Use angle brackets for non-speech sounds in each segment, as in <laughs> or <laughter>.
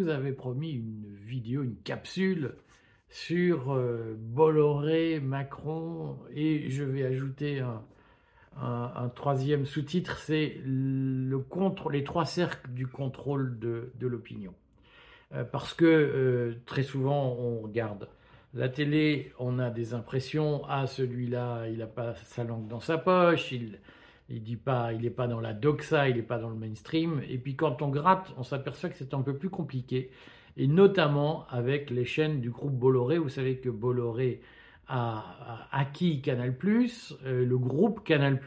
vous avais promis une vidéo, une capsule sur euh, Bolloré, Macron, et je vais ajouter un, troisième sous-titre, c'est le les trois cercles du contrôle de, l'opinion. Euh, parce que euh, très souvent, on regarde la télé, on a des impressions, ah celui-là, il n'a pas sa langue dans sa poche, il il dit pas, il n'est pas dans la doxa, il n'est pas dans le mainstream. Et puis quand on gratte, on s'aperçoit que c'est un peu plus compliqué. Et notamment avec les chaînes du groupe Bolloré. Vous savez que Bolloré a, acquis Canal+, euh, le groupe Canal+,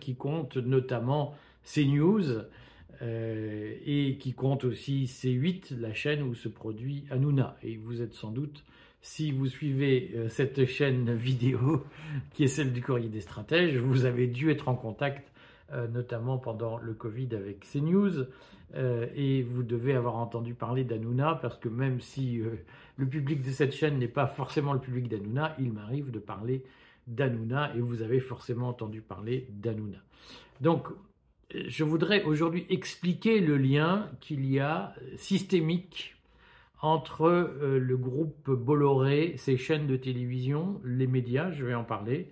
qui compte notamment CNews euh, et qui compte aussi C8, la chaîne où se produit Hanouna. Et vous êtes sans doute si vous suivez euh, cette chaîne vidéo <laughs> qui est celle du courrier des stratèges, vous avez dû être en contact notamment pendant le Covid avec CNews euh, et vous devez avoir entendu parler d'Anouna parce que même si le public de cette chaîne n'est pas forcément le public d'Anouna, il m'arrive de parler d'Anouna et vous avez forcément entendu parler d'Anouna. Donc je voudrais aujourd'hui expliquer le lien qu'il y a systémique entre euh, le groupe Bolloré, ses chaînes de télévision, les médias, je vais en parler,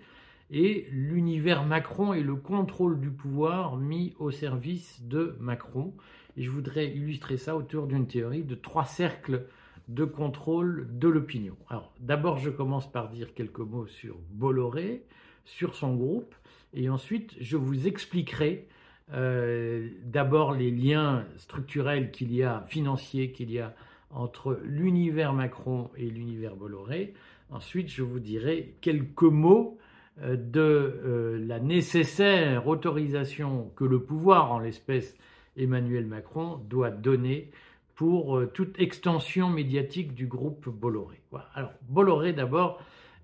et l'univers Macron et le contrôle du pouvoir mis au service de Macron. Et je voudrais illustrer ça autour d'une théorie de trois cercles de contrôle de l'opinion. Alors d'abord, je commence par dire quelques mots sur Bolloré, sur son groupe, et ensuite je vous expliquerai euh, d'abord les liens structurels qu'il y a, financiers qu'il y a entre l'univers Macron et l'univers Bolloré. Ensuite, je vous dirai quelques mots de euh, la nécessaire autorisation que le pouvoir, en l'espèce Emmanuel Macron, doit donner pour euh, toute extension médiatique du groupe Bolloré. Alors, Bolloré d'abord,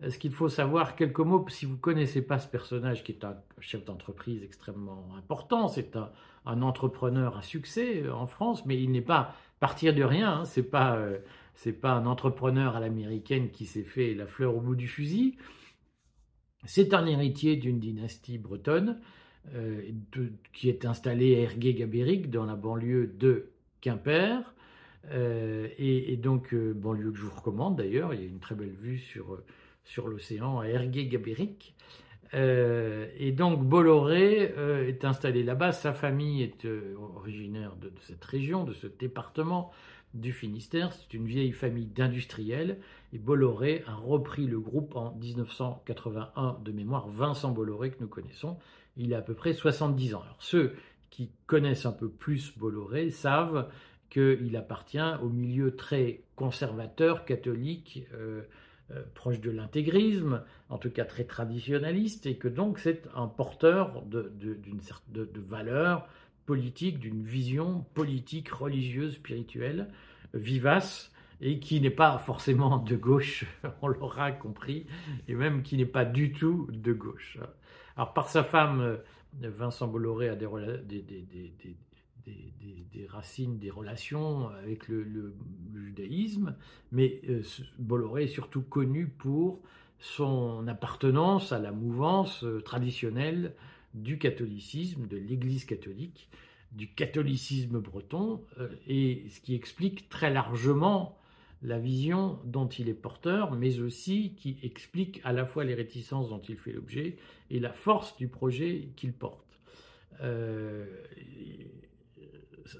ce qu'il faut savoir, quelques mots, si vous ne connaissez pas ce personnage qui est un chef d'entreprise extrêmement important, c'est un, entrepreneur à succès en France, mais il n'est pas partir de rien. Hein. C'est pas euh, pas un entrepreneur à l'américaine qui s'est fait la fleur au bout du fusil. C'est un héritier d'une dynastie bretonne euh, qui est installée à Ergué-Gabéric dans la banlieue de Quimper. Euh, et, donc, banlieue que je vous recommande d'ailleurs, il y a une très belle vue sur, l'océan à Ergué-Gabéric. Euh, et donc Bolloré euh, est installé là-bas. Sa famille est euh, originaire de, cette région, de ce département du Finistère. C'est une vieille famille d'industriels. Et Bolloré a repris le groupe en 1981 de mémoire. Vincent Bolloré que nous connaissons, il a à peu près 70 ans. Alors ceux qui connaissent un peu plus Bolloré savent qu'il appartient au milieu très conservateur, catholique, euh, proche de l'intégrisme, en tout cas très traditionnaliste, et que donc c'est un porteur de, de, de, de valeurs politiques, d'une vision politique, religieuse, spirituelle, vivace, et qui n'est pas forcément de gauche, <laughs> on l'aura compris, et même qui n'est pas du tout de gauche. Alors par sa femme, Vincent Bolloré a des, des, des, des, racines, des relations avec le, judaïsme, mais euh, Bolloré est surtout connu pour son appartenance à la mouvance euh, traditionnelle du catholicisme, de l'Église catholique, du catholicisme breton, euh, et ce qui explique très largement la vision dont il est porteur, mais aussi qui explique à la fois les réticences dont il fait l'objet et la force du projet qu'il porte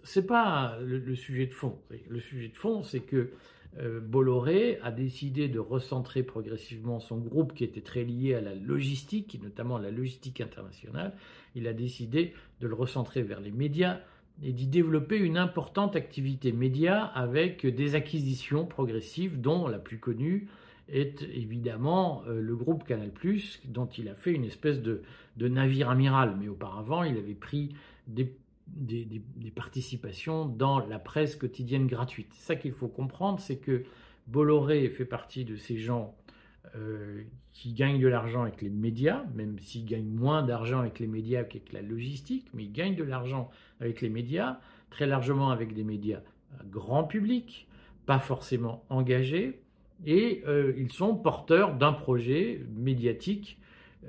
c'est pas le, sujet de fond. Le sujet de fond, c'est que euh, Bolloré a décidé de recentrer progressivement son groupe qui était très lié à la logistique, notamment la logistique internationale. Il a décidé de le recentrer vers les médias et d'y développer une importante activité média avec des acquisitions progressives, dont la plus connue est évidemment euh, le groupe Canal+, dont il a fait une espèce de navire amiral. Mais auparavant, il avait pris des des, participations dans la presse quotidienne gratuite. Ça qu'il faut comprendre, c'est que Bolloré fait partie de ces gens euh, qui gagnent de l'argent avec les médias, même s'ils gagnent moins d'argent avec les médias qu'avec la logistique, mais ils gagnent de l'argent avec les médias, très largement avec des médias grand public, pas forcément engagés, et euh, ils sont porteurs d'un projet médiatique,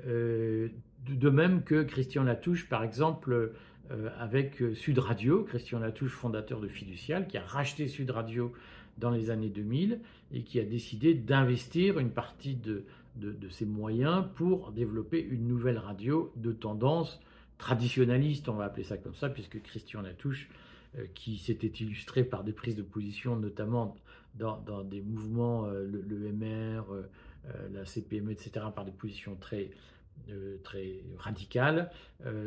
euh, de même que Christian Latouche, par exemple, avec Sud Radio, Christian Latouche, fondateur de Fiducial, qui a racheté Sud Radio dans les années 2000 et qui a décidé d'investir une partie de, de, ses moyens pour développer une nouvelle radio de tendance traditionnaliste, on va appeler ça comme ça, puisque Christian Latouche, euh, qui s'était illustré par des prises de position, notamment dans, des mouvements, euh, le, MR, euh, la CPME, etc., par des positions très, très radicales,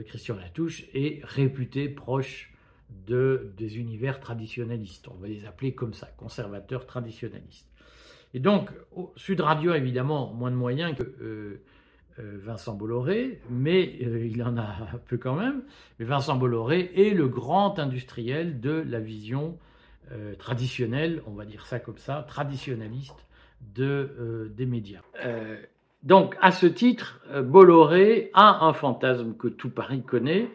Christian Latouche est réputé proche de, des univers traditionnalistes. On va les appeler comme ça, conservateurs traditionnalistes. Et donc, Sud Radio, évidemment, moins de moyens que euh, euh, Vincent Bolloré, mais euh, il en a un peu quand même. Mais Vincent Bolloré est le grand industriel de la vision traditionnelle, on va dire ça comme ça, traditionnaliste de, des médias. Donc, à ce titre, Bolloré a un fantasme que tout Paris connaît,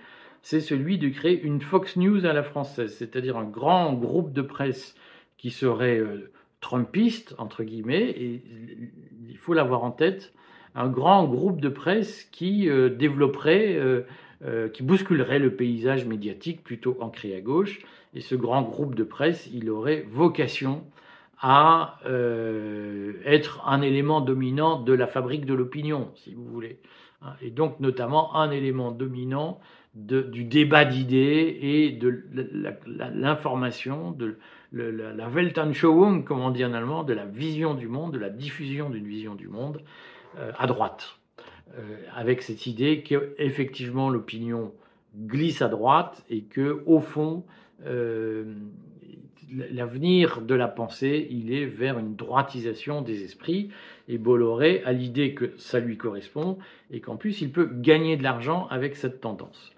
c'est celui de créer une Fox News à la française, c'est-à-dire un grand groupe de presse qui serait euh, trumpiste, entre guillemets, et il faut l'avoir en tête, un grand groupe de presse qui euh, développerait, euh, qui bousculerait le paysage médiatique plutôt ancré à gauche, et ce grand groupe de presse, il aurait vocation à être un élément dominant de la fabrique de l'opinion, si vous voulez. Hein, et donc notamment un élément dominant du débat d'idées et de l'information, de la, Weltanschauung, comme on dit en allemand, de la vision du monde, de la diffusion d'une vision du monde euh, à droite. Euh, avec cette idée qu'effectivement l'opinion glisse à droite et que, au fond, euh, l'avenir de la pensée, il est vers une droitisation des esprits. Et Bolloré a l'idée que ça lui correspond et qu'en plus il peut gagner de l'argent avec cette tendance.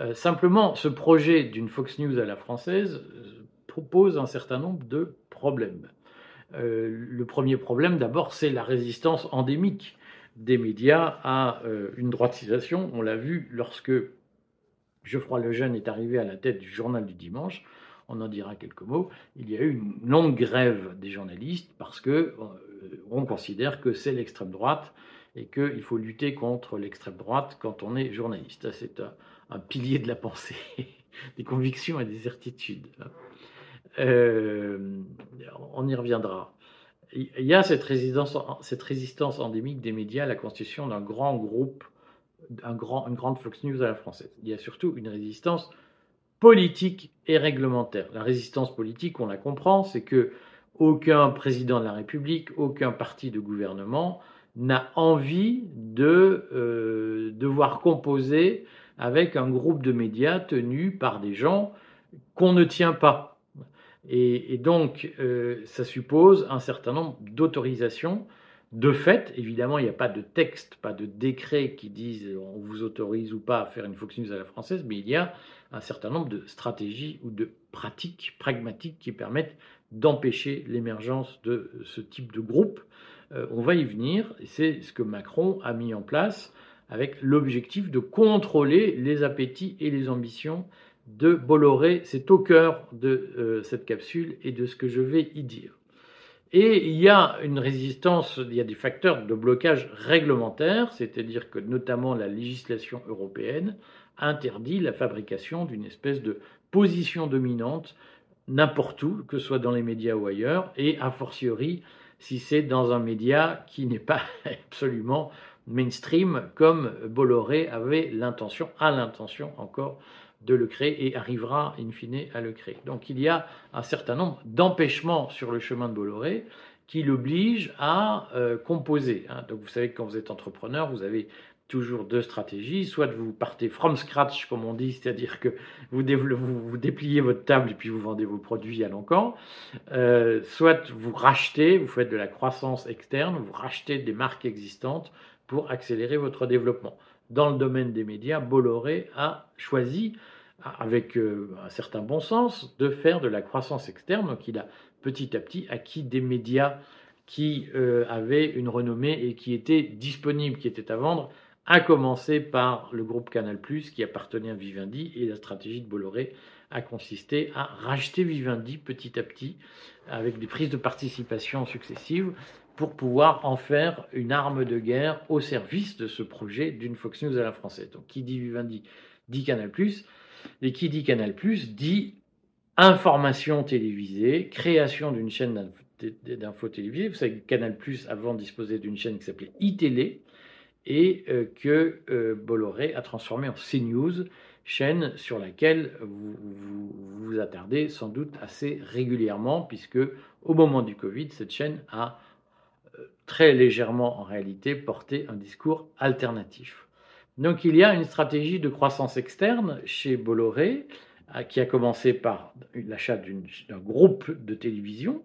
Euh, simplement, ce projet d'une Fox News à la française euh, propose un certain nombre de problèmes. Euh, le premier problème, d'abord, c'est la résistance endémique des médias à une droitisation. On l'a vu lorsque Geoffroy Lejeune est arrivé à la tête du journal du dimanche. On en dira quelques mots. Il y a eu une longue grève des journalistes parce que on considère que c'est l'extrême droite et qu'il faut lutter contre l'extrême droite quand on est journaliste. C'est un pilier de la pensée, <laughs> des convictions et des certitudes. Euh, on y reviendra. Il y a cette résistance, cette résistance endémique des médias à la constitution d'un grand groupe, un grand, une grande Fox News à la française. Il y a surtout une résistance politique et réglementaire. La résistance politique, on la comprend, c'est que aucun président de la République, aucun parti de gouvernement n'a envie de euh, devoir composer avec un groupe de médias tenu par des gens qu'on ne tient pas. Et, donc, euh, ça suppose un certain nombre d'autorisations. De fait, évidemment, il n'y a pas de texte, pas de décret qui disent on vous autorise ou pas à faire une Fox News à la française, mais il y a un certain nombre de stratégies ou de pratiques pragmatiques qui permettent d'empêcher l'émergence de ce type de groupe. Euh, on va y venir, c'est ce que Macron a mis en place avec l'objectif de contrôler les appétits et les ambitions de Bolloré. C'est au cœur de euh, cette capsule et de ce que je vais y dire. Et il y a une résistance, il y a des facteurs de blocage réglementaire, c'est-à-dire que notamment la législation européenne interdit la fabrication d'une espèce de position dominante n'importe où, que ce soit dans les médias ou ailleurs, et a fortiori si c'est dans un média qui n'est pas <laughs> absolument mainstream comme Bolloré avait l'intention, a l'intention encore de le créer et arrivera in fine à le créer. Donc il y a un certain nombre d'empêchements sur le chemin de Bolloré qui l'obligent à euh, composer. Hein. Donc vous savez que quand vous êtes entrepreneur, vous avez toujours deux stratégies. Soit vous partez from scratch, comme on dit, c'est-à-dire que vous, vous, dépliez votre table et puis vous vendez vos produits à l'encan. Euh, soit vous rachetez, vous faites de la croissance externe, vous rachetez des marques existantes pour accélérer votre développement. Dans le domaine des médias, Bolloré a choisi, avec euh, un certain bon sens, de faire de la croissance externe. Donc il a petit à petit acquis des médias qui euh, avaient une renommée et qui étaient disponibles, qui étaient à vendre, à commencer par le groupe Canal+, qui appartenait à Vivendi, et la stratégie de Bolloré a consisté à racheter Vivendi petit à petit, avec des prises de participation successives, pour pouvoir en faire une arme de guerre au service de ce projet d'une Fox News à la française. Donc qui dit Vivendi dit Canal+. Et qui dit Canal dit information télévisée, création d'une chaîne d'info télévisée. Vous savez que Canal avant disposait d'une chaîne qui s'appelait iTélé et euh, que euh, Bolloré a transformé en CNews, chaîne sur laquelle vous, vous, attardez sans doute assez régulièrement, puisque au moment du Covid, cette chaîne a très légèrement en réalité porté un discours alternatif. Donc il y a une stratégie de croissance externe chez Bolloré qui a commencé par l'achat d'un groupe de télévision.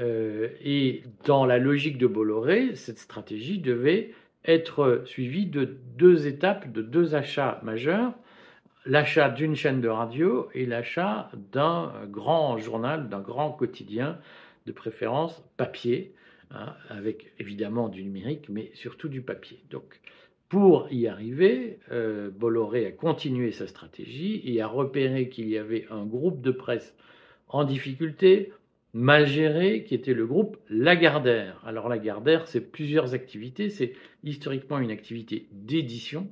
et dans la logique de Bolloré, cette stratégie devait être suivi de deux étapes, de deux achats majeurs, l'achat d'une chaîne de radio et l'achat d'un grand journal, d'un grand quotidien, de préférence papier, hein, avec évidemment du numérique, mais surtout du papier. Donc, pour y arriver, euh, Bolloré a continué sa stratégie et a repéré qu'il y avait un groupe de presse en difficulté, mal géré, qui était le groupe Lagardère. Alors Lagardère, c'est plusieurs activités. C'est historiquement une activité d'édition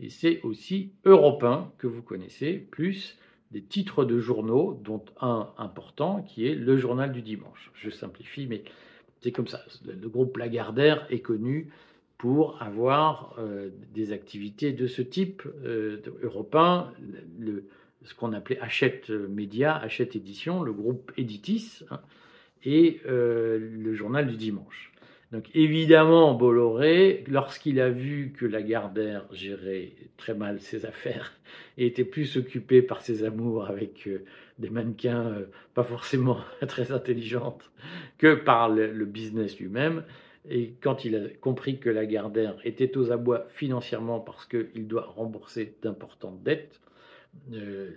et c'est aussi européen que vous connaissez, plus des titres de journaux, dont un important qui est le journal du dimanche. Je simplifie, mais c'est comme ça. Le groupe Lagardère est connu pour avoir euh, des activités de ce type euh, européen. Ce qu'on appelait Hachette Média, Hachette Édition, le groupe Editis, hein, et euh, le journal du dimanche. Donc évidemment, Bolloré, lorsqu'il a vu que Lagardère gérait très mal ses affaires <laughs> et était plus occupé par ses amours avec des mannequins euh, pas forcément <laughs> très intelligentes que par le, business lui-même, et quand il a compris que Lagardère était aux abois financièrement parce qu'il doit rembourser d'importantes dettes, euh,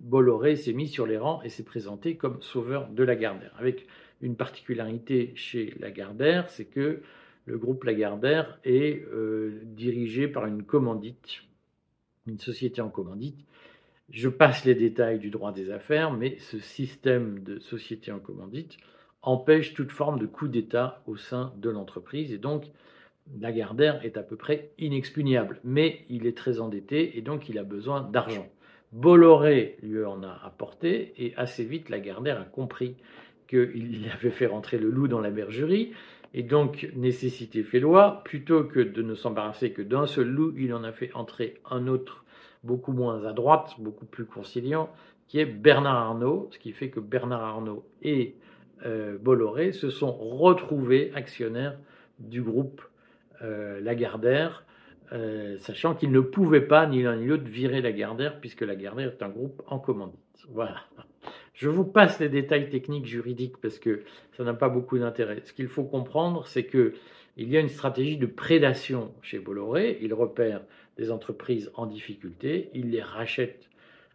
Bolloré s'est mis sur les rangs et s'est présenté comme sauveur de Lagardère. Avec une particularité chez Lagardère, c'est que le groupe Lagardère est euh, dirigé par une commandite, une société en commandite. Je passe les détails du droit des affaires, mais ce système de société en commandite empêche toute forme de coup d'État au sein de l'entreprise et donc Lagardère est à peu près inexpugnable, mais il est très endetté et donc il a besoin d'argent. Bolloré lui en a apporté et assez vite Lagardère a compris qu'il <laughs> avait fait rentrer le loup dans la bergerie et donc nécessité fait loi, plutôt que de ne s'embarrasser que d'un seul loup, il en a fait entrer un autre beaucoup moins à droite, beaucoup plus conciliant, qui est Bernard Arnault, ce qui fait que Bernard Arnault et euh, Bolloré se sont retrouvés actionnaires du groupe euh, Lagardère euh, sachant qu'ils ne pouvaient pas, ni l'un ni l'autre, virer la Gardère, puisque la Gardère est un groupe en commandite. Voilà. Je vous passe les détails techniques juridiques parce que ça n'a pas beaucoup d'intérêt. Ce qu'il faut comprendre, c'est que il y a une stratégie de prédation chez Bolloré. Il repère des entreprises en difficulté, il les rachète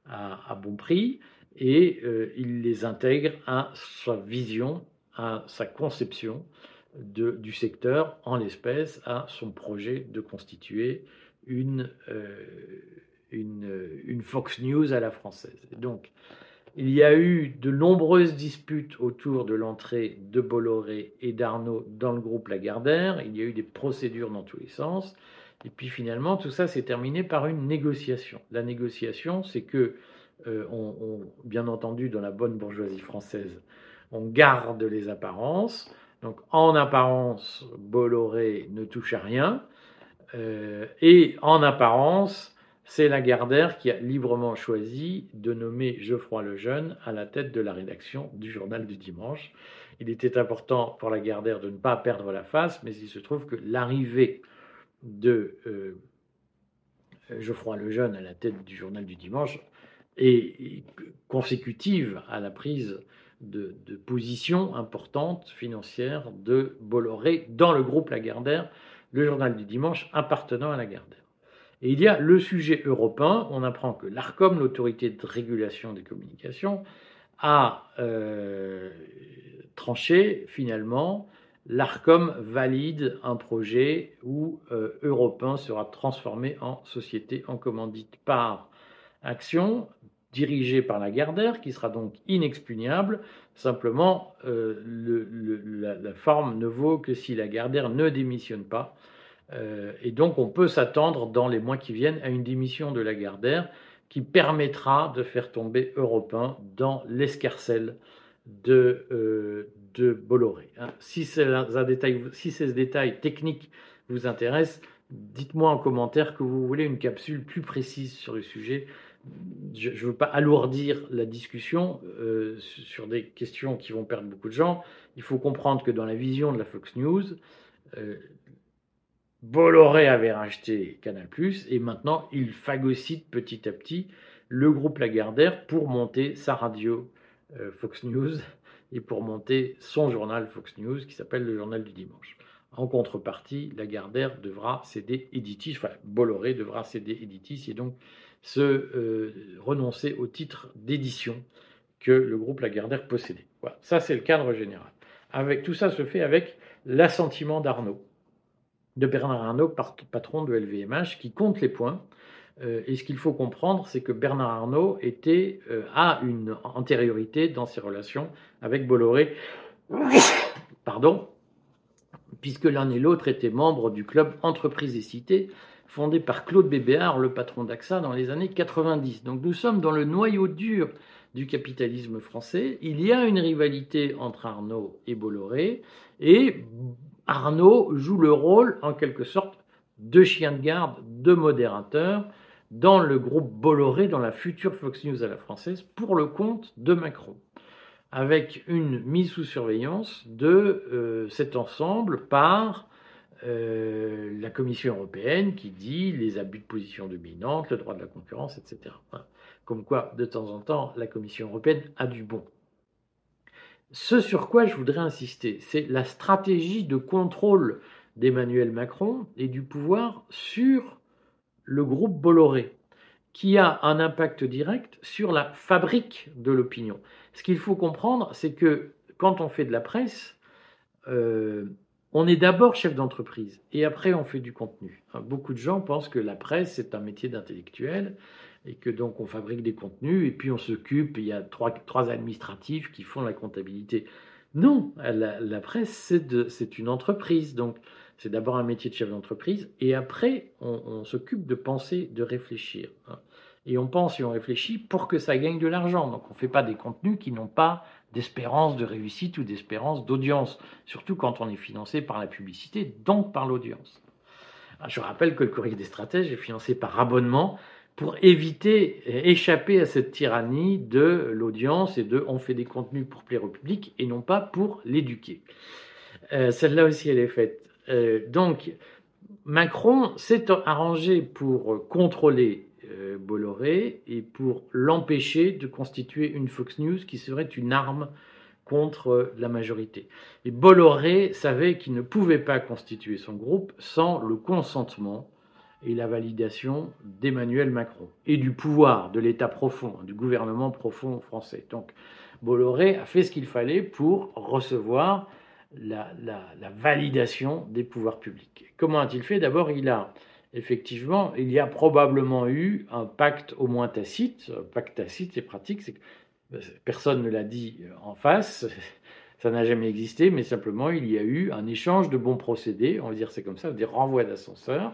à, bon prix et euh, il les intègre à sa vision, à sa conception du secteur, en l'espèce, à son projet de constituer une, euh, une, Fox News à la française. donc, il y a eu de nombreuses disputes autour de l'entrée de Bolloré et d'Arnaud dans le groupe Lagardère. Il y a eu des procédures dans tous les sens. Et puis finalement, tout ça s'est terminé par une négociation. La négociation, c'est que, euh, bien entendu, dans la bonne bourgeoisie française, on garde les apparences, donc en apparence, Bolloré ne touche à rien. Euh, et en apparence, c'est Lagardère qui a librement choisi de nommer Geoffroy Lejeune à la tête de la rédaction du journal du dimanche. Il était important pour Lagardère de ne pas perdre la face, mais il se trouve que l'arrivée de euh, Geoffroy Lejeune à la tête du journal du dimanche est consécutive à la prise de, position importante financière de Bolloré dans le groupe Lagardère, le journal du dimanche appartenant à Lagardère. Et il y a le sujet européen, on apprend que l'ARCOM, l'autorité de régulation des communications, a euh, tranché finalement, l'ARCOM valide un projet où euh, sera transformé en société en commandite par action dirigé par la Gardère, qui sera donc inexpugnable. Simplement, euh, la, forme ne vaut que si la Gardère ne démissionne pas. Euh, et donc, on peut s'attendre dans les mois qui viennent à une démission de la Gardère, qui permettra de faire tomber Europe 1 dans l'escarcelle de, euh, de Bolloré. Hein. Si, un détail, si ces détails techniques vous intéressent, dites-moi en commentaire que vous voulez une capsule plus précise sur le sujet. Je ne veux pas alourdir la discussion euh, sur des questions qui vont perdre beaucoup de gens. Il faut comprendre que dans la vision de la Fox News, euh, Bolloré avait racheté Canal+, et maintenant il phagocyte petit à petit le groupe Lagardère pour monter sa radio euh, Fox News et pour monter son journal Fox News qui s'appelle le Journal du Dimanche. En contrepartie, Lagardère devra céder Editis, Bolloré devra céder Editis et donc se euh, renoncer au titre d'édition que le groupe Lagardère possédait. Voilà, ça c'est le cadre général. Avec tout ça se fait avec l'assentiment d'Arnaud de Bernard Arnault, patron de LVMH, qui compte les points. Euh, et ce qu'il faut comprendre, c'est que Bernard Arnault était, euh, a une antériorité dans ses relations avec Bolloré, <laughs> pardon, puisque l'un et l'autre étaient membres du club Entreprises et Cités, fondé par Claude Bébéard, le patron d'AXA, dans les années 90. Donc nous sommes dans le noyau dur du capitalisme français. Il y a une rivalité entre Arnault et Bolloré, et Arnaud joue le rôle, en quelque sorte, de chien de garde, de modérateur, dans le groupe Bolloré, dans la future Fox News à la française, pour le compte de Macron, avec une mise sous surveillance de euh, cet ensemble par euh, la Commission européenne qui dit les abus de position dominante, le droit de la concurrence, etc. Comme quoi, de temps en temps, la Commission européenne a du bon. Ce sur quoi je voudrais insister, c'est la stratégie de contrôle d'Emmanuel Macron et du pouvoir sur le groupe Bolloré, qui a un impact direct sur la fabrique de l'opinion. Ce qu'il faut comprendre, c'est que quand on fait de la presse, euh, on est d'abord chef d'entreprise et après on fait du contenu. Beaucoup de gens pensent que la presse c'est un métier d'intellectuel et que donc on fabrique des contenus et puis on s'occupe, il y a trois administratifs qui font la comptabilité. Non, la, presse c'est une entreprise, donc c'est d'abord un métier de chef d'entreprise et après on, s'occupe de penser, de réfléchir. Hein. Et on pense et on réfléchit pour que ça gagne de l'argent. Donc on ne fait pas des contenus qui n'ont pas d'espérance de réussite ou d'espérance d'audience, surtout quand on est financé par la publicité, donc par l'audience. Je rappelle que le courrier des stratèges est financé par abonnement pour éviter, échapper à cette tyrannie de l'audience et de on fait des contenus pour plaire au public et non pas pour l'éduquer. Euh, celle-là aussi, elle est faite. Euh, donc, Macron s'est arrangé pour contrôler euh, Bolloré et pour l'empêcher de constituer une Fox News qui serait une arme contre la majorité. Et Bolloré savait qu'il ne pouvait pas constituer son groupe sans le consentement et la validation d'Emmanuel Macron et du pouvoir de l'État profond, du gouvernement profond français. Donc Bolloré a fait ce qu'il fallait pour recevoir la, validation des pouvoirs publics. Comment a-t-il fait? D'abord, il a effectivement, il y a probablement eu un pacte au moins tacite. Un pacte tacite, c'est pratique, c'est que euh, personne ne l'a dit en face, <laughs> ça n'a jamais existé, mais simplement il y a eu un échange de bons procédés, on va dire c'est comme ça, des renvois d'ascenseurs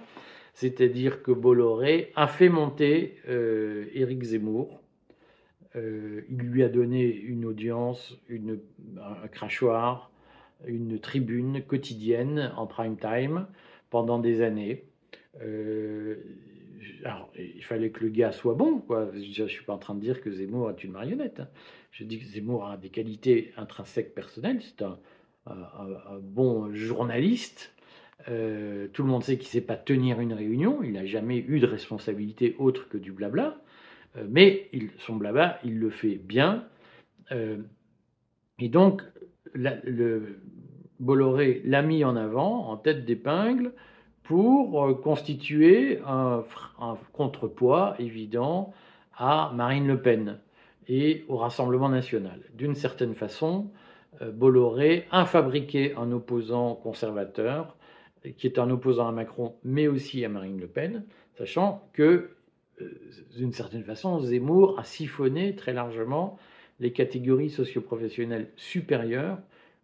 c'est-à-dire que Bolloré a fait monter euh, Éric Zemmour. Euh, il lui a donné une audience, un crachoir, une tribune quotidienne en prime time pendant des années. Euh, alors, il fallait que le gars soit bon. Je ne suis pas en train de dire que Zemmour est une marionnette. Hein. Je dis que Zemmour a des qualités intrinsèques personnelles. C'est un, bon journaliste, euh, tout le monde sait qu'il ne sait pas tenir une réunion, il n'a jamais eu de responsabilité autre que du blabla, euh, mais son blabla, il le fait bien. Euh, et donc, Bolloré l'a mis en avant, en tête d'épingle, pour constituer un, un, contrepoids évident à Marine Le Pen et au Rassemblement national. D'une certaine façon, Bolloré a fabriqué un opposant conservateur qui est un opposant à Macron, mais aussi à Marine Le Pen, sachant que, euh, d'une certaine façon, Zemmour a siphonné très largement les catégories socioprofessionnelles supérieures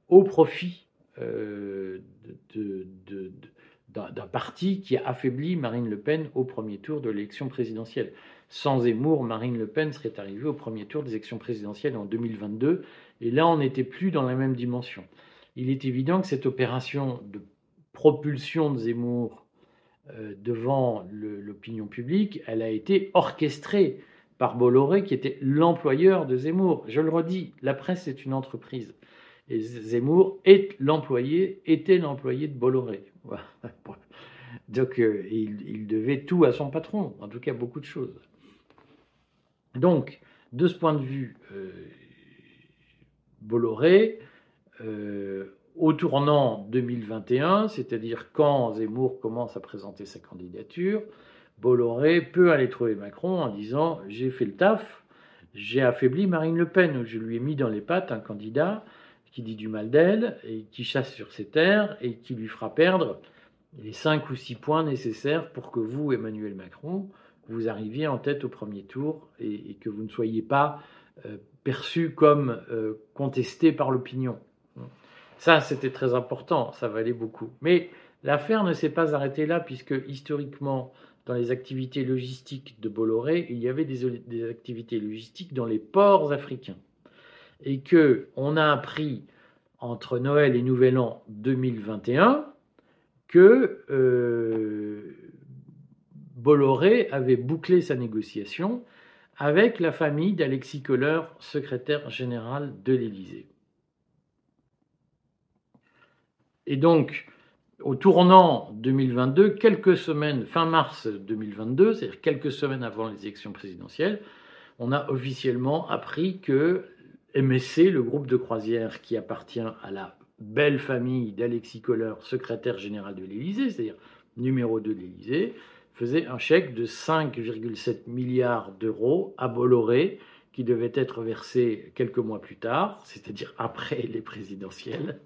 au profit euh, d'un parti qui a affaibli Marine Le Pen au premier tour de l'élection présidentielle. sans Zemmour, Marine Le Pen serait arrivée au premier tour des élections présidentielles en 2022. Et là, on n'était plus dans la même dimension. Il est évident que cette opération de propulsion de Zemmour euh, devant l'opinion publique, elle a été orchestrée par Bolloré, qui était l'employeur de Zemmour. Je le redis, la presse est une entreprise. Et Zemmour était l'employé de Bolloré. <laughs> Donc euh, il, devait tout à son patron, en tout cas beaucoup de choses. Donc, de ce point de vue, euh, Bolloré, au tournant 2021, c'est-à-dire quand Zemmour commence à présenter sa candidature, Bolloré peut aller trouver Macron en disant J'ai fait le taf, j'ai affaibli Marine Le Pen, je lui ai mis dans les pattes un candidat qui dit du mal d'elle et qui chasse sur ses terres et qui lui fera perdre les cinq ou six points nécessaires pour que vous, Emmanuel Macron, vous arriviez en tête au premier tour et, que vous ne soyez pas euh, perçu comme euh, contesté par l'opinion. Ça, c'était très important, ça valait beaucoup. Mais l'affaire ne s'est pas arrêtée là, puisque historiquement, dans les activités logistiques de Bolloré, il y avait des activités logistiques dans les ports africains et que on a appris entre Noël et Nouvel An 2021 que euh, Bolloré avait bouclé sa négociation avec la famille d'Alexis Kohler, secrétaire général de l'Élysée. Et donc, au tournant 2022, quelques semaines, fin mars 2022, c'est-à-dire quelques semaines avant les élections présidentielles, on a officiellement appris que MSC, le groupe de croisière qui appartient à la belle famille d'Alexis Kohler, secrétaire général de l'Élysée, c'est-à-dire numéro 2 de l'Élysée, faisait un chèque de 5,7 milliards d'euros à Bolloré, qui devait être versé quelques mois plus tard, c'est-à-dire après les présidentielles.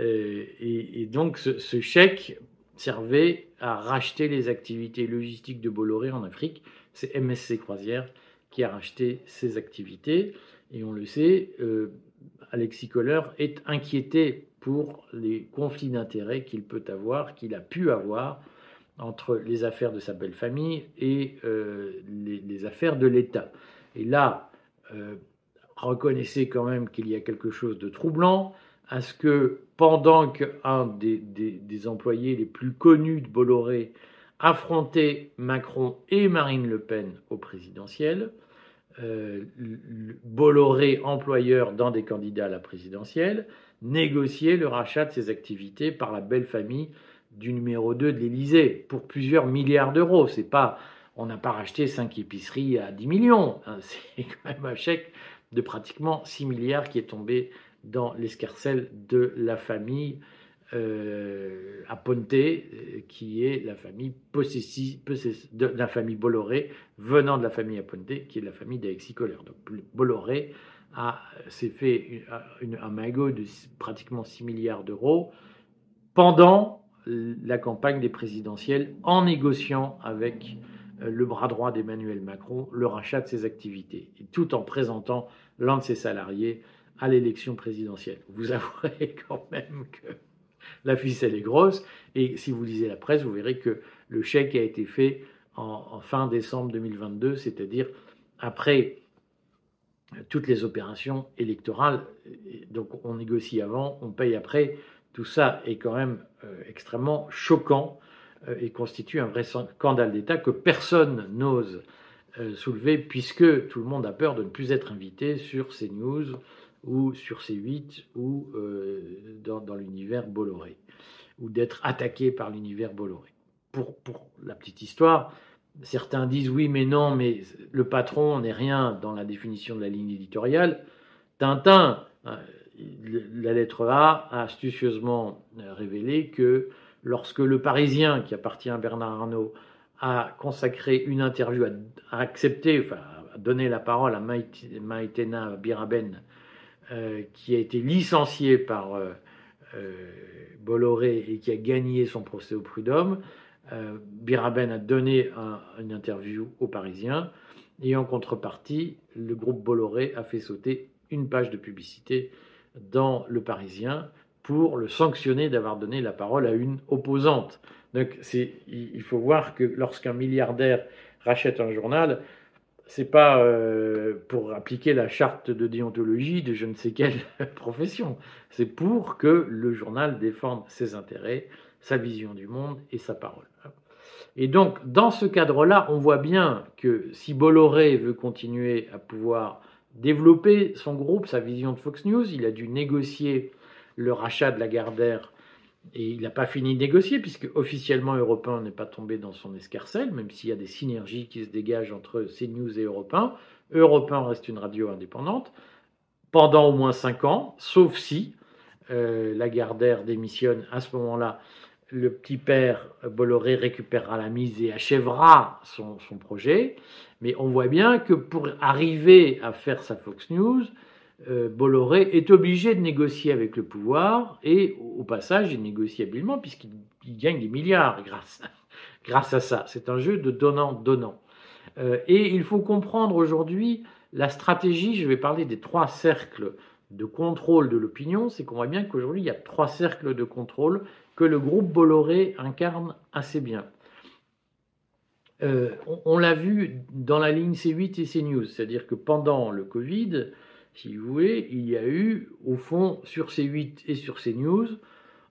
Euh, et, donc ce, chèque servait à racheter les activités logistiques de Bolloré en Afrique. C'est MSC Croisière qui a racheté ces activités. Et on le sait, euh, Alexis Kohler est inquiété pour les conflits d'intérêts qu'il peut avoir, qu'il a pu avoir entre les affaires de sa belle famille et euh, les, affaires de l'État. Et là, reconnaissez quand même qu'il y a quelque chose de troublant à ce que pendant qu'un des, employés les plus connus de Bolloré affrontait Macron et Marine Le Pen au présidentiel, euh, Bolloré, employeur dans des candidats à la présidentielle, négocier le rachat de ses activités par la belle famille du numéro 2 de l'Élysée pour plusieurs milliards d'euros. C'est pas, on n'a pas racheté cinq épiceries à 10 millions. Hein. <laughs> c'est quand même un chèque de pratiquement 6 milliards qui est tombé dans l'escarcelle de la famille euh, à Ponte, euh, qui est la famille Bolloré, venant de la famille Aponte, qui est la famille d'Alexis Kohler. Donc Bolloré s'est fait un magot de pratiquement 6 milliards d'euros pendant la campagne des présidentielles en négociant avec euh, le bras droit d'Emmanuel Macron le rachat de ses activités, tout en présentant l'un de ses salariés à l'élection présidentielle. Vous avouerez <laughs> quand même que la ficelle est grosse. Et si vous lisez la presse, vous verrez que le chèque a été fait en, fin décembre 2022, c'est-à-dire après toutes les opérations électorales. Donc on négocie avant, on paye après. Tout ça est quand même euh, extrêmement choquant euh, et constitue un vrai scandale d'État que personne n'ose euh, soulever puisque tout le monde a peur de ne plus être invité sur ces news ou sur C8 ou euh, dans, l'univers Bolloré, ou d'être attaqué par l'univers Bolloré. Pour, pour la petite histoire, certains disent oui mais non, mais le patron n'est rien dans la définition de la ligne éditoriale. Tintin, euh, la lettre A a astucieusement euh, révélé que lorsque le Parisien, qui appartient à Bernard Arnault, a consacré une interview, a, accepté, enfin, a donné la parole à Maïtena Biraben, euh, qui a été licencié par euh, euh, Bolloré et qui a gagné son procès au prud'homme, Biraben a donné une interview aux Parisiens et en contrepartie, le groupe Bolloré a fait sauter une page de publicité dans Le Parisien pour le sanctionner d'avoir donné la parole à une opposante. Donc il faut voir que lorsqu'un milliardaire rachète un journal, c'est pas euh, pour appliquer la charte de déontologie de je ne sais quelle <laughs> profession. C'est pour que le journal défende ses intérêts, sa vision du monde et sa parole. Et donc, dans ce cadre-là, on voit bien que si Bolloré veut continuer à pouvoir développer son groupe, sa vision de Fox News, il a dû négocier le rachat de la Gardère et il n'a pas fini de négocier puisque officiellement Europe n'est pas tombé dans son escarcelle, même s'il y a des synergies qui se dégagent entre CNews et Europe 1. Europe reste une radio indépendante pendant au moins 5 ans, sauf si euh, Lagardère démissionne à ce moment-là. Le petit père Bolloré récupérera la mise et achèvera son, projet. Mais on voit bien que pour arriver à faire sa Fox News, Bolloré est obligé de négocier avec le pouvoir et au passage il négocie habilement puisqu'il gagne des milliards grâce, <laughs> grâce à ça. C'est un jeu de donnant-donnant. Euh, et il faut comprendre aujourd'hui la stratégie, je vais parler des trois cercles de contrôle de l'opinion, c'est qu'on voit bien qu'aujourd'hui il y a trois cercles de contrôle que le groupe Bolloré incarne assez bien. Euh, on, l'a vu dans la ligne C8 et CNews, c'est-à-dire que pendant le Covid, si vous voulez, il y a eu, au fond, sur C8 et sur CNews,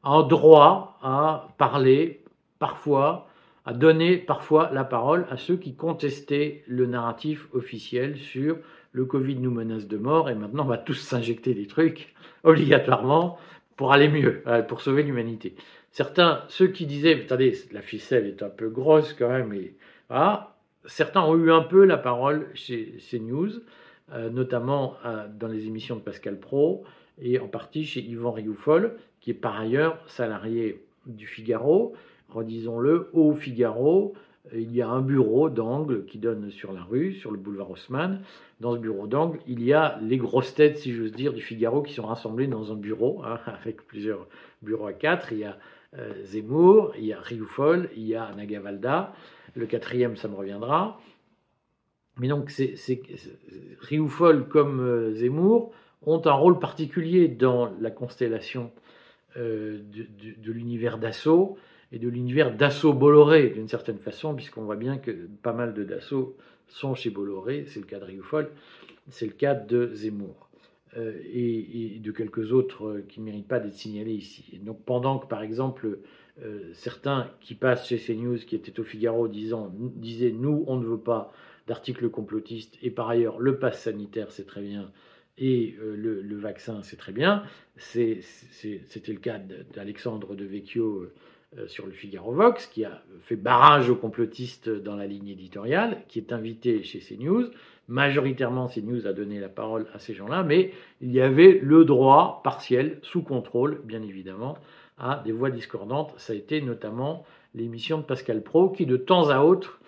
un droit à parler parfois, à donner parfois la parole à ceux qui contestaient le narratif officiel sur le Covid nous menace de mort et maintenant on va tous s'injecter des trucs <laughs> obligatoirement pour aller mieux, euh, pour sauver l'humanité. Certains, ceux qui disaient, attendez, la ficelle est un peu grosse quand même, et voilà, certains ont eu un peu la parole chez CNews. Euh, notamment euh, dans les émissions de Pascal Pro et en partie chez Yvan Rioufol, qui est par ailleurs salarié du Figaro. Redisons-le, au Figaro, euh, il y a un bureau d'angle qui donne sur la rue, sur le boulevard Haussmann. Dans ce bureau d'angle, il y a les grosses têtes, si j'ose dire, du Figaro qui sont rassemblées dans un bureau, hein, <laughs> avec plusieurs bureaux à quatre. Il y a Zemmour, il y a Rioufol, il y a Nagavalda. Le quatrième, ça me reviendra. Mais donc, Rioufol comme euh, Zemmour ont un rôle particulier dans la constellation euh, de, l'univers d'assaut et de l'univers d'assaut Bolloré, d'une certaine façon, puisqu'on voit bien que pas mal de Dassault sont chez Bolloré, c'est le cas de Rioufol, c'est le cas de Zemmour. Euh, et, de quelques autres qui ne méritent pas d'être signalés ici. donc pendant que, par exemple, certains qui passent chez CNews, qui étaient au Figaro, disant, disaient, nous, on ne veut pas d'articles complotistes, et par ailleurs le pass sanitaire c'est très bien, et euh, le, vaccin c'est très bien. C'était le cas d'Alexandre de Vecchio euh, sur le Figaro Vox, qui a fait barrage aux complotistes dans la ligne éditoriale, qui est invité chez CNews. Majoritairement, CNews a donné la parole à ces gens-là, mais il y avait le droit partiel, sous contrôle, bien évidemment, à des voix discordantes. Ça a été notamment l'émission de Pascal Pro, qui de temps à autre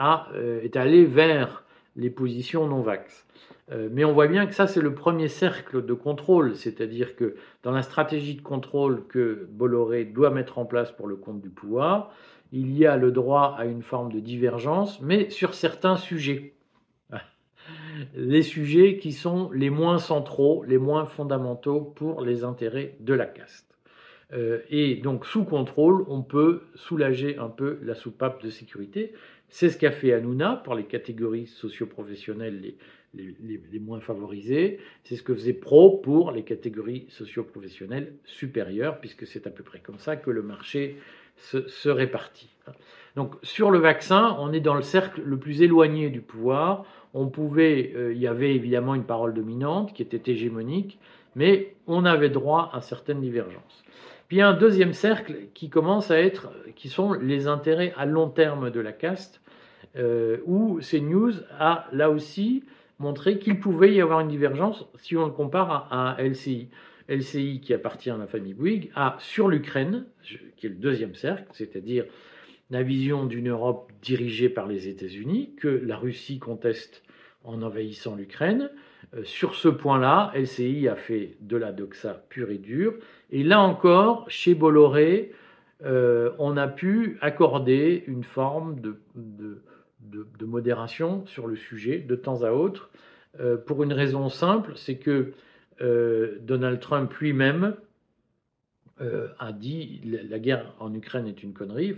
euh, est allé vers les positions non-vax. Euh, mais on voit bien que ça, c'est le premier cercle de contrôle, c'est-à-dire que dans la stratégie de contrôle que Bolloré doit mettre en place pour le compte du pouvoir, il y a le droit à une forme de divergence, mais sur certains sujets. <laughs> Les sujets qui sont les moins centraux, les moins fondamentaux pour les intérêts de la caste. Euh, et donc sous contrôle, on peut soulager un peu la soupape de sécurité. C'est ce qu'a fait Hanouna pour les catégories socio-professionnelles les, moins favorisées. C'est ce que faisait Pro pour les catégories socio-professionnelles supérieures, puisque c'est à peu près comme ça que le marché se, répartit. Donc sur le vaccin, on est dans le cercle le plus éloigné du pouvoir. On pouvait, euh, il y avait évidemment une parole dominante qui était hégémonique, mais on avait droit à certaines divergences. Puis un deuxième cercle qui commence à être, qui sont les intérêts à long terme de la caste, euh, où CNews a là aussi montré qu'il pouvait y avoir une divergence si on le compare à, LCI. LCI, qui appartient à la famille Bouygues, a sur l'Ukraine, qui est le deuxième cercle, c'est-à-dire la vision d'une Europe dirigée par les États-Unis, que la Russie conteste en envahissant l'Ukraine. Euh, sur ce point-là, LCI a fait de la doxa pure et dure. Et là encore, chez Bolloré, euh, on a pu accorder une forme de, modération sur le sujet de temps à autre, euh, pour une raison simple, c'est que Donald Trump lui-même euh, a dit la, guerre en Ukraine est une connerie.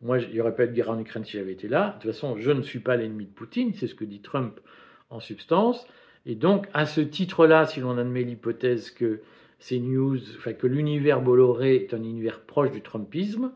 Moi, il n'y aurait pas eu de guerre en Ukraine si j'avais été là. De toute façon, je ne suis pas l'ennemi de Poutine, c'est ce que dit Trump en substance. Et donc, à ce titre-là, si l'on admet l'hypothèse que ces news, enfin que l'univers Bolloré est un univers proche du Trumpisme,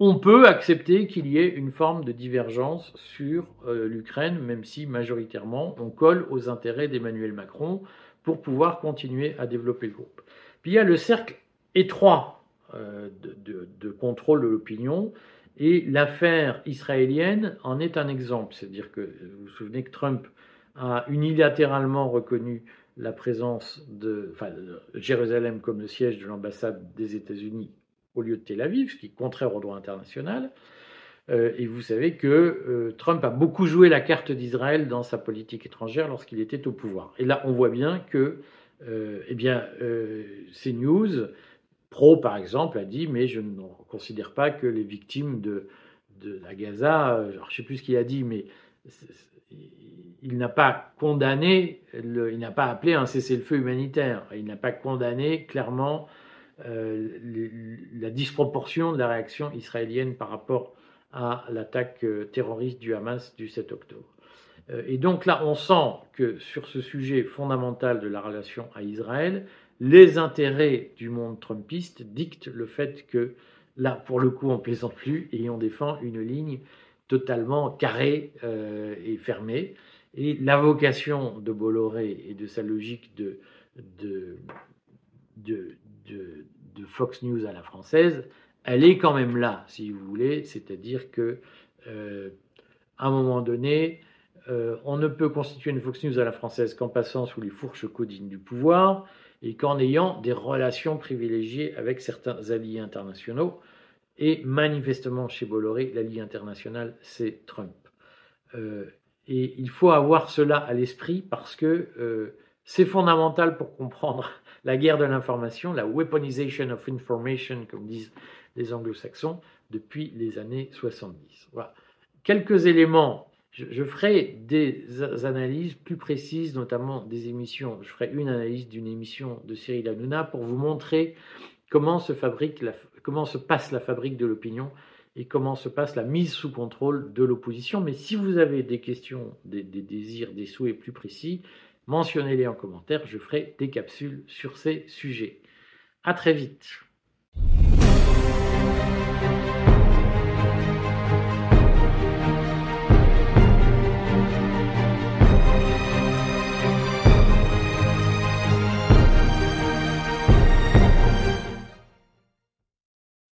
on peut accepter qu'il y ait une forme de divergence sur euh, l'Ukraine, même si majoritairement on colle aux intérêts d'Emmanuel Macron pour pouvoir continuer à développer le groupe. Puis il y a le cercle étroit euh, de, contrôle de l'opinion, et l'affaire israélienne en est un exemple. C'est-à-dire que vous vous souvenez que Trump a unilatéralement reconnu la présence de Jérusalem comme le siège de l'ambassade des États-Unis au lieu de Tel Aviv, ce qui est contraire au droit international. Euh, et vous savez que euh, Trump a beaucoup joué la carte d'Israël dans sa politique étrangère lorsqu'il était au pouvoir. Et là, on voit bien que, euh, eh bien, CNews, Pro par exemple, a dit mais je ne considère pas que les victimes de, de la Gaza, je ne sais plus ce qu'il a dit, mais il n'a pas condamné, il n'a pas appelé un cessez-le-feu humanitaire, il n'a pas condamné clairement euh, la disproportion de la réaction israélienne par rapport à l'attaque euh, terroriste du Hamas du 7 octobre. Euh, et donc là, on sent que sur ce sujet fondamental de la relation à Israël, les intérêts du monde trumpiste dictent le fait que là, pour le coup, on plaisante plus et on défend une ligne totalement carrée et fermée. Et la vocation de Bolloré et de sa logique de, Fox News à la française, elle est quand même là, si vous voulez. C'est-à-dire que euh, à un moment donné, euh, on ne peut constituer une Fox News à la française qu'en passant sous les fourches codines du pouvoir et qu'en ayant des relations privilégiées avec certains alliés internationaux. Et manifestement, chez Bolloré, l'allié international, c'est Trump. Euh, et il faut avoir cela à l'esprit parce que c'est fondamental pour comprendre <laughs> la guerre de l'information, la weaponization of information, comme disent les anglo-saxons, depuis les années 70. Voilà. Quelques éléments. Je, ferai des analyses plus précises, notamment des émissions. Je ferai une analyse d'une émission de Cyril Hanouna pour vous montrer comment se, fabrique comment se passe la fabrique de l'opinion et comment se passe la mise sous contrôle de l'opposition. Mais si vous avez des questions, des désirs, des souhaits plus précis, Mentionnez-les en commentaire, je ferai des capsules sur ces sujets. À très vite.